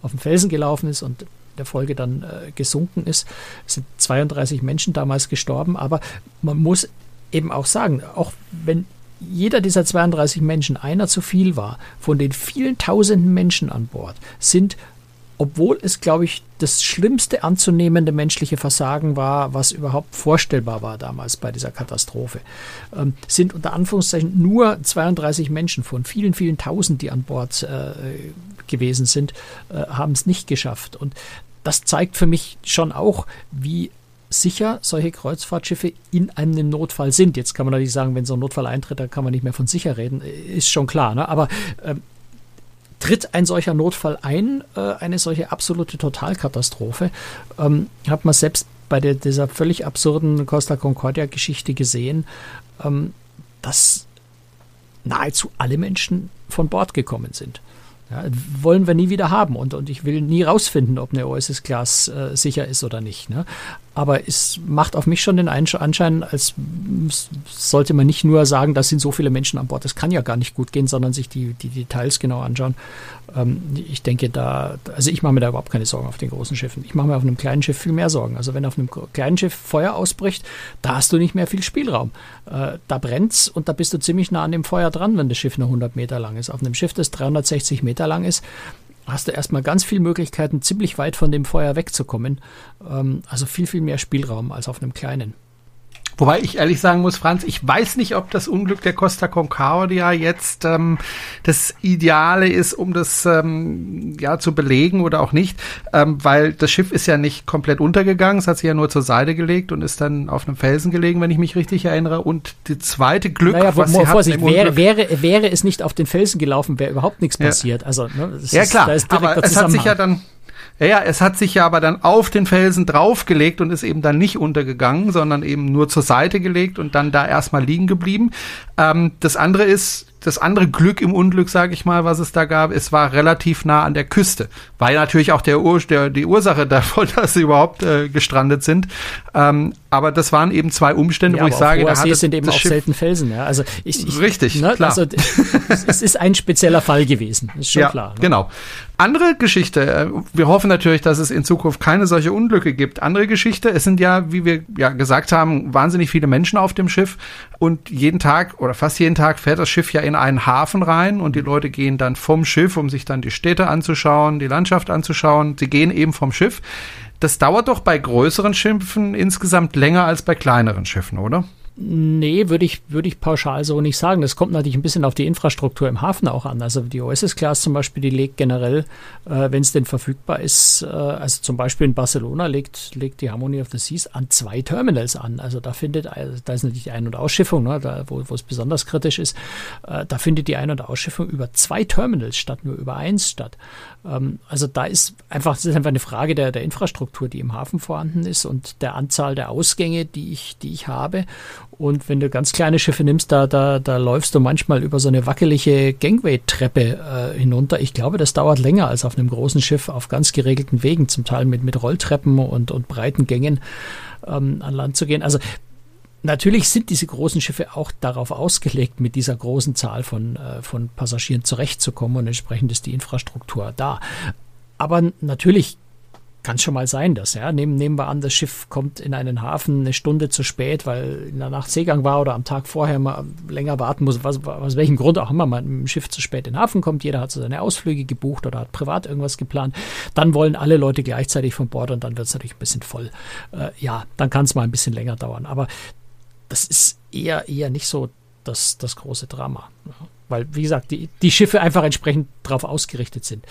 auf dem Felsen gelaufen ist und der Folge dann äh, gesunken ist. Es sind 32 Menschen damals gestorben, aber man muss eben auch sagen, auch wenn jeder dieser 32 Menschen einer zu viel war, von den vielen tausenden Menschen an Bord, sind obwohl es, glaube ich, das schlimmste anzunehmende menschliche Versagen war, was überhaupt vorstellbar war damals bei dieser Katastrophe, ähm, sind unter Anführungszeichen nur 32 Menschen von vielen, vielen Tausend, die an Bord äh, gewesen sind, äh, haben es nicht geschafft. Und das zeigt für mich schon auch, wie sicher solche Kreuzfahrtschiffe in einem Notfall sind. Jetzt kann man natürlich sagen, wenn so ein Notfall eintritt, dann kann man nicht mehr von sicher reden, ist schon klar. Ne? Aber ähm, tritt ein solcher Notfall ein, äh, eine solche absolute Totalkatastrophe, ähm, hat man selbst bei der, dieser völlig absurden Costa Concordia-Geschichte gesehen, ähm, dass nahezu alle Menschen von Bord gekommen sind. Ja, wollen wir nie wieder haben und, und ich will nie rausfinden, ob eine OSS Class äh, sicher ist oder nicht. Ne? Aber es macht auf mich schon den Anschein, als sollte man nicht nur sagen, das sind so viele Menschen an Bord, das kann ja gar nicht gut gehen, sondern sich die, die Details genau anschauen. Ähm, ich denke da, also ich mache mir da überhaupt keine Sorgen auf den großen Schiffen. Ich mache mir auf einem kleinen Schiff viel mehr Sorgen. Also wenn auf einem kleinen Schiff Feuer ausbricht, da hast du nicht mehr viel Spielraum. Äh, da brennt's und da bist du ziemlich nah an dem Feuer dran, wenn das Schiff nur 100 Meter lang ist. Auf einem Schiff, das 360 Meter lang ist, hast du erstmal ganz viele Möglichkeiten, ziemlich weit von dem Feuer wegzukommen. Ähm, also viel, viel mehr Spielraum als auf einem kleinen. Wobei ich ehrlich sagen muss, Franz, ich weiß nicht, ob das Unglück der Costa Concordia jetzt ähm, das Ideale ist, um das ähm, ja zu belegen oder auch nicht, ähm, weil das Schiff ist ja nicht komplett untergegangen, es hat sich ja nur zur Seite gelegt und ist dann auf einem Felsen gelegen, wenn ich mich richtig erinnere. Und die zweite Glück, naja, was sie Vorsicht, wäre, wäre, wäre es nicht auf den Felsen gelaufen, wäre überhaupt nichts passiert. Ja. Also ne, ja klar, aber es hat sich ja dann ja, ja, es hat sich ja aber dann auf den Felsen draufgelegt und ist eben dann nicht untergegangen, sondern eben nur zur Seite gelegt und dann da erstmal liegen geblieben. Ähm, das andere ist, das andere Glück im Unglück, sage ich mal, was es da gab, es war relativ nah an der Küste. War ja natürlich auch der, Ur der die Ursache (laughs) davon, dass sie überhaupt äh, gestrandet sind. Ähm, aber das waren eben zwei Umstände, ja, wo ich sage, da hatte sind eben auch Schiff selten Felsen. Ja. Also ich, ich, richtig, ne, klar. Also, es ist ein spezieller Fall gewesen, ist schon ja, klar. Ne? Genau. Andere Geschichte. Äh, wir hoffen natürlich, dass es in Zukunft keine solche Unglücke gibt. Andere Geschichte. Es sind ja, wie wir ja gesagt haben, wahnsinnig viele Menschen auf dem Schiff und jeden Tag oder fast jeden Tag fährt das Schiff ja in einen Hafen rein und die Leute gehen dann vom Schiff, um sich dann die Städte anzuschauen, die Landschaft anzuschauen. Sie gehen eben vom Schiff. Das dauert doch bei größeren Schiffen insgesamt länger als bei kleineren Schiffen, oder? Nee, würde ich, würde ich pauschal so nicht sagen. Das kommt natürlich ein bisschen auf die Infrastruktur im Hafen auch an. Also die OSS Class zum Beispiel, die legt generell, äh, wenn es denn verfügbar ist, äh, also zum Beispiel in Barcelona legt, legt die Harmony of the Seas an zwei Terminals an. Also da findet, also da ist natürlich die Ein- und Ausschiffung, ne, da, wo, wo es besonders kritisch ist, äh, da findet die Ein- und Ausschiffung über zwei Terminals statt, nur über eins statt. Ähm, also da ist einfach, das ist einfach eine Frage der, der Infrastruktur, die im Hafen vorhanden ist und der Anzahl der Ausgänge, die ich, die ich habe. Und wenn du ganz kleine Schiffe nimmst, da, da, da läufst du manchmal über so eine wackelige Gangway-Treppe äh, hinunter. Ich glaube, das dauert länger als auf einem großen Schiff auf ganz geregelten Wegen, zum Teil mit, mit Rolltreppen und, und breiten Gängen ähm, an Land zu gehen. Also Natürlich sind diese großen Schiffe auch darauf ausgelegt, mit dieser großen Zahl von, äh, von Passagieren zurechtzukommen und entsprechend ist die Infrastruktur da. Aber natürlich kann schon mal sein, dass, ja, nehmen, nehmen wir an, das Schiff kommt in einen Hafen eine Stunde zu spät, weil in der Nacht Seegang war oder am Tag vorher mal länger warten muss, was, aus welchem Grund auch immer man mit dem Schiff zu spät in den Hafen kommt. Jeder hat so seine Ausflüge gebucht oder hat privat irgendwas geplant. Dann wollen alle Leute gleichzeitig von Bord und dann wird es natürlich ein bisschen voll. Äh, ja, dann kann es mal ein bisschen länger dauern. Aber das ist eher, eher nicht so das, das große Drama. Weil, wie gesagt, die, die Schiffe einfach entsprechend darauf ausgerichtet sind.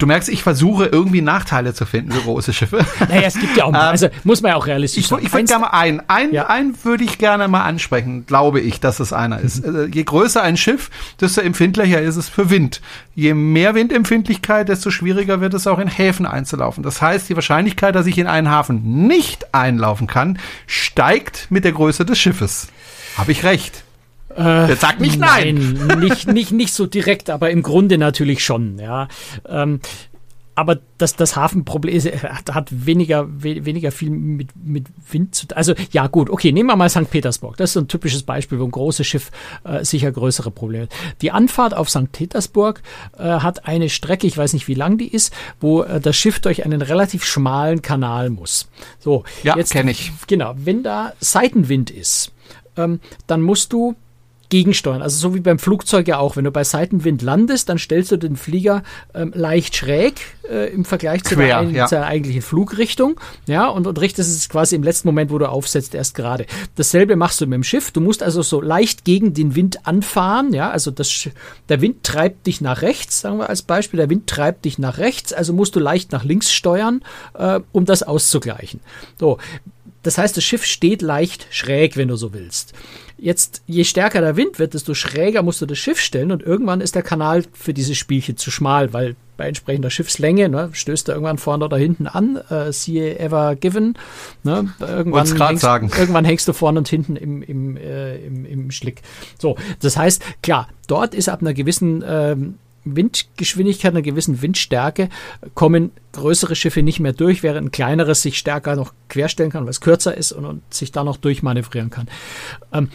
Du merkst, ich versuche irgendwie Nachteile zu finden für große Schiffe. Naja, es gibt ja auch, (laughs) also muss man ja auch realistisch ich, sein. Ich würde gerne mal einen, einen, ja. einen würde ich gerne mal ansprechen, glaube ich, dass es einer ist. Mhm. Je größer ein Schiff, desto empfindlicher ist es für Wind. Je mehr Windempfindlichkeit, desto schwieriger wird es auch in Häfen einzulaufen. Das heißt, die Wahrscheinlichkeit, dass ich in einen Hafen nicht einlaufen kann, steigt mit der Größe des Schiffes. Habe ich recht? Äh, Sag nicht nein. nein. nicht, nicht, nicht so direkt, aber im Grunde natürlich schon, ja. Ähm, aber das, das Hafenproblem hat, hat weniger, we, weniger viel mit, mit Wind zu tun. Also ja gut, okay, nehmen wir mal St. Petersburg. Das ist so ein typisches Beispiel, wo ein großes Schiff äh, sicher größere Probleme hat. Die Anfahrt auf St. Petersburg äh, hat eine Strecke, ich weiß nicht, wie lang die ist, wo äh, das Schiff durch einen relativ schmalen Kanal muss. So, ja, kenne ich. Genau, wenn da Seitenwind ist, ähm, dann musst du gegensteuern. Also so wie beim Flugzeug ja auch. Wenn du bei Seitenwind landest, dann stellst du den Flieger ähm, leicht schräg äh, im Vergleich zu, Quer, der, ja. zur eigentlichen Flugrichtung. Ja, und, und richtest es quasi im letzten Moment, wo du aufsetzt, erst gerade. Dasselbe machst du mit dem Schiff. Du musst also so leicht gegen den Wind anfahren. Ja, also das, der Wind treibt dich nach rechts, sagen wir als Beispiel. Der Wind treibt dich nach rechts, also musst du leicht nach links steuern, äh, um das auszugleichen. So. Das heißt, das Schiff steht leicht schräg, wenn du so willst. Jetzt, je stärker der Wind wird, desto schräger musst du das Schiff stellen und irgendwann ist der Kanal für dieses Spielchen zu schmal, weil bei entsprechender Schiffslänge ne, stößt er irgendwann vorne oder hinten an, äh, siehe Ever Given. Ne, irgendwann, hängst, sagen. irgendwann hängst du vorne und hinten im, im, äh, im, im Schlick. So, das heißt, klar, dort ist ab einer gewissen ähm, Windgeschwindigkeit, einer gewissen Windstärke kommen größere Schiffe nicht mehr durch, während ein kleineres sich stärker noch querstellen kann, weil es kürzer ist und, und sich da noch durchmanövrieren kann. Ähm,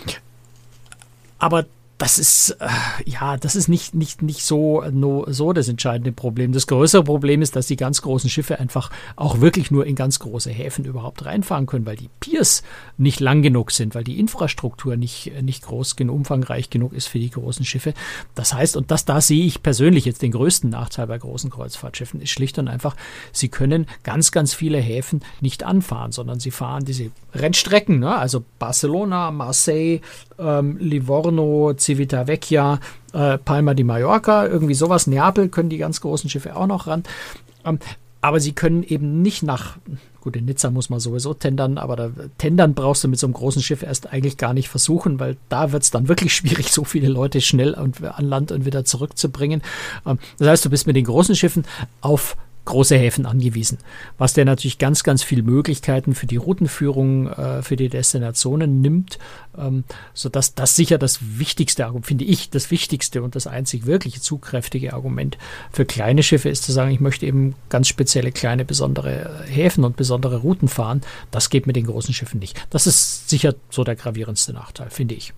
aber das ist, äh, ja, das ist nicht, nicht, nicht so, no, so das entscheidende Problem. Das größere Problem ist, dass die ganz großen Schiffe einfach auch wirklich nur in ganz große Häfen überhaupt reinfahren können, weil die Piers nicht lang genug sind, weil die Infrastruktur nicht, nicht groß genug, umfangreich genug ist für die großen Schiffe. Das heißt, und das, da sehe ich persönlich jetzt den größten Nachteil bei großen Kreuzfahrtschiffen, ist schlicht und einfach, sie können ganz, ganz viele Häfen nicht anfahren, sondern sie fahren diese Rennstrecken, ne? also Barcelona, Marseille, ähm, Livorno, Civitavecchia, äh, Palma di Mallorca, irgendwie sowas. Neapel können die ganz großen Schiffe auch noch ran. Ähm, aber sie können eben nicht nach, gut, in Nizza muss man sowieso tendern, aber da, tendern brauchst du mit so einem großen Schiff erst eigentlich gar nicht versuchen, weil da wird es dann wirklich (laughs) schwierig, so viele Leute schnell an Land und wieder zurückzubringen. Ähm, das heißt, du bist mit den großen Schiffen auf große Häfen angewiesen, was der natürlich ganz, ganz viel Möglichkeiten für die Routenführung, äh, für die Destinationen nimmt, ähm, sodass das sicher das wichtigste Argument, finde ich, das wichtigste und das einzig wirkliche zugkräftige Argument für kleine Schiffe ist zu sagen, ich möchte eben ganz spezielle kleine besondere Häfen und besondere Routen fahren. Das geht mit den großen Schiffen nicht. Das ist sicher so der gravierendste Nachteil, finde ich.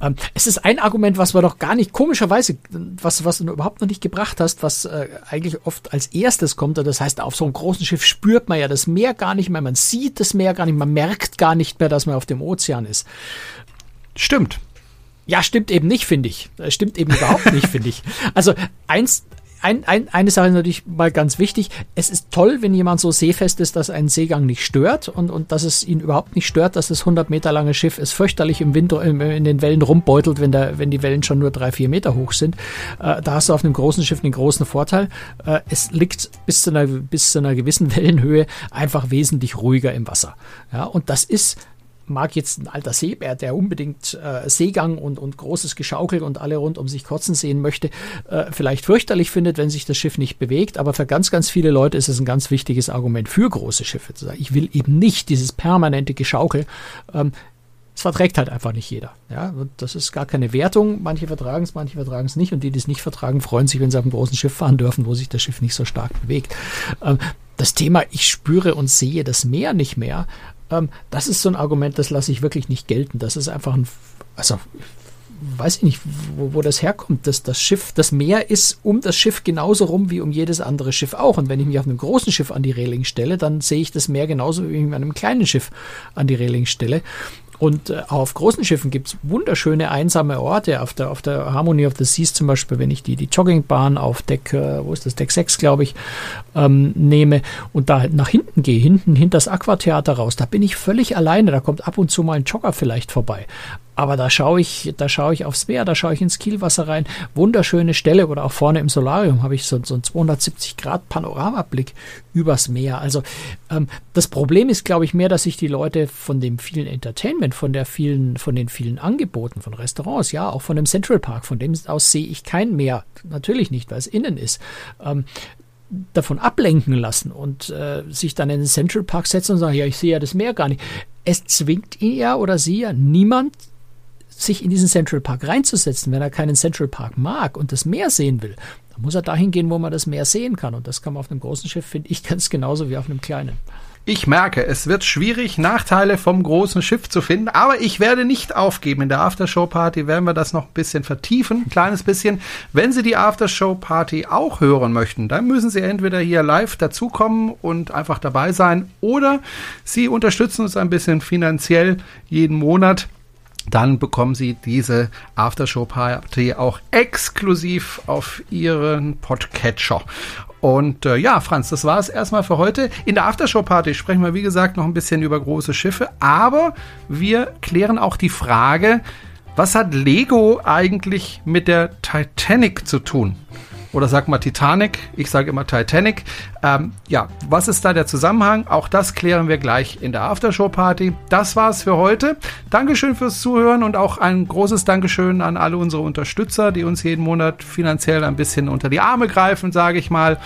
Ähm, es ist ein Argument, was wir doch gar nicht, komischerweise, was, was du überhaupt noch nicht gebracht hast, was äh, eigentlich oft als erstes kommt. Das heißt, auf so einem großen Schiff spürt man ja das Meer gar nicht mehr, man sieht das Meer gar nicht, man merkt gar nicht mehr, dass man auf dem Ozean ist. Stimmt. Ja, stimmt eben nicht, finde ich. Stimmt eben überhaupt nicht, finde ich. Also eins, ein, ein, eine Sache ist natürlich mal ganz wichtig. Es ist toll, wenn jemand so seefest ist, dass ein Seegang nicht stört und, und dass es ihn überhaupt nicht stört, dass das 100 Meter lange Schiff es fürchterlich im Winter in den Wellen rumbeutelt, wenn, der, wenn die Wellen schon nur drei, vier Meter hoch sind. Äh, da hast du auf einem großen Schiff einen großen Vorteil. Äh, es liegt bis zu, einer, bis zu einer gewissen (laughs) Wellenhöhe einfach wesentlich ruhiger im Wasser. Ja, und das ist mag jetzt ein alter Seebär, der unbedingt äh, Seegang und, und großes Geschaukel und alle rund um sich kotzen sehen möchte, äh, vielleicht fürchterlich findet, wenn sich das Schiff nicht bewegt. Aber für ganz, ganz viele Leute ist es ein ganz wichtiges Argument für große Schiffe zu sagen, ich will eben nicht dieses permanente Geschaukel. Ähm, es verträgt halt einfach nicht jeder. Ja, und das ist gar keine Wertung. Manche vertragen es, manche vertragen es nicht. Und die, die es nicht vertragen, freuen sich, wenn sie auf einem großen Schiff fahren dürfen, wo sich das Schiff nicht so stark bewegt. Ähm, das Thema, ich spüre und sehe das Meer nicht mehr, ähm, das ist so ein Argument, das lasse ich wirklich nicht gelten. Das ist einfach ein, also weiß ich nicht, wo, wo das herkommt. dass das Schiff, das Meer ist um das Schiff genauso rum wie um jedes andere Schiff auch. Und wenn ich mich auf einem großen Schiff an die Reling stelle, dann sehe ich das Meer genauso wie ich mich an einem kleinen Schiff an die Reling stelle. Und äh, auf großen Schiffen gibt es wunderschöne einsame Orte. Auf der, auf der Harmony of the Seas zum Beispiel, wenn ich die, die Joggingbahn auf Deck, äh, wo ist das, Deck 6, glaube ich, ähm, nehme und da nach hinten gehe, hinten hinter das Aquatheater raus, da bin ich völlig alleine. Da kommt ab und zu mal ein Jogger vielleicht vorbei. Aber da schaue ich, da schaue ich aufs Meer, da schaue ich ins Kielwasser rein. Wunderschöne Stelle oder auch vorne im Solarium habe ich so, so einen 270 Grad Panoramablick übers Meer. Also ähm, das Problem ist, glaube ich, mehr, dass sich die Leute von dem vielen Entertainment, von der vielen, von den vielen Angeboten, von Restaurants, ja, auch von dem Central Park, von dem aus sehe ich kein Meer. Natürlich nicht, weil es innen ist. Ähm, davon ablenken lassen und äh, sich dann in den Central Park setzen und sagen, ja, ich sehe ja das Meer gar nicht. Es zwingt ihn ja oder sie ja niemand sich in diesen Central Park reinzusetzen, wenn er keinen Central Park mag und das Meer sehen will, dann muss er dahin gehen, wo man das Meer sehen kann. Und das kann man auf einem großen Schiff, finde ich, (laughs) ganz genauso wie auf einem kleinen. Ich merke, es wird schwierig, Nachteile vom großen Schiff zu finden, aber ich werde nicht aufgeben. In der Aftershow-Party werden wir das noch ein bisschen vertiefen, ein kleines bisschen. Wenn Sie die Aftershow-Party auch hören möchten, dann müssen Sie entweder hier live dazukommen und einfach dabei sein oder Sie unterstützen uns ein bisschen finanziell jeden Monat dann bekommen Sie diese Aftershow-Party auch exklusiv auf Ihren Podcatcher. Und äh, ja, Franz, das war es erstmal für heute. In der Aftershow-Party sprechen wir, wie gesagt, noch ein bisschen über große Schiffe, aber wir klären auch die Frage, was hat Lego eigentlich mit der Titanic zu tun? Oder sag mal Titanic, ich sage immer Titanic. Ähm, ja, was ist da der Zusammenhang? Auch das klären wir gleich in der Aftershow-Party. Das war's für heute. Dankeschön fürs Zuhören und auch ein großes Dankeschön an alle unsere Unterstützer, die uns jeden Monat finanziell ein bisschen unter die Arme greifen, sage ich mal.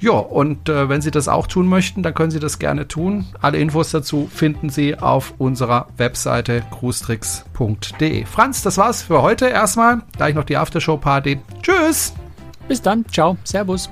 Ja, und äh, wenn Sie das auch tun möchten, dann können Sie das gerne tun. Alle Infos dazu finden Sie auf unserer Webseite cruestricks.de. Franz, das war's für heute erstmal. Gleich noch die Aftershow-Party. Tschüss! Bis dann. Ciao. Servus.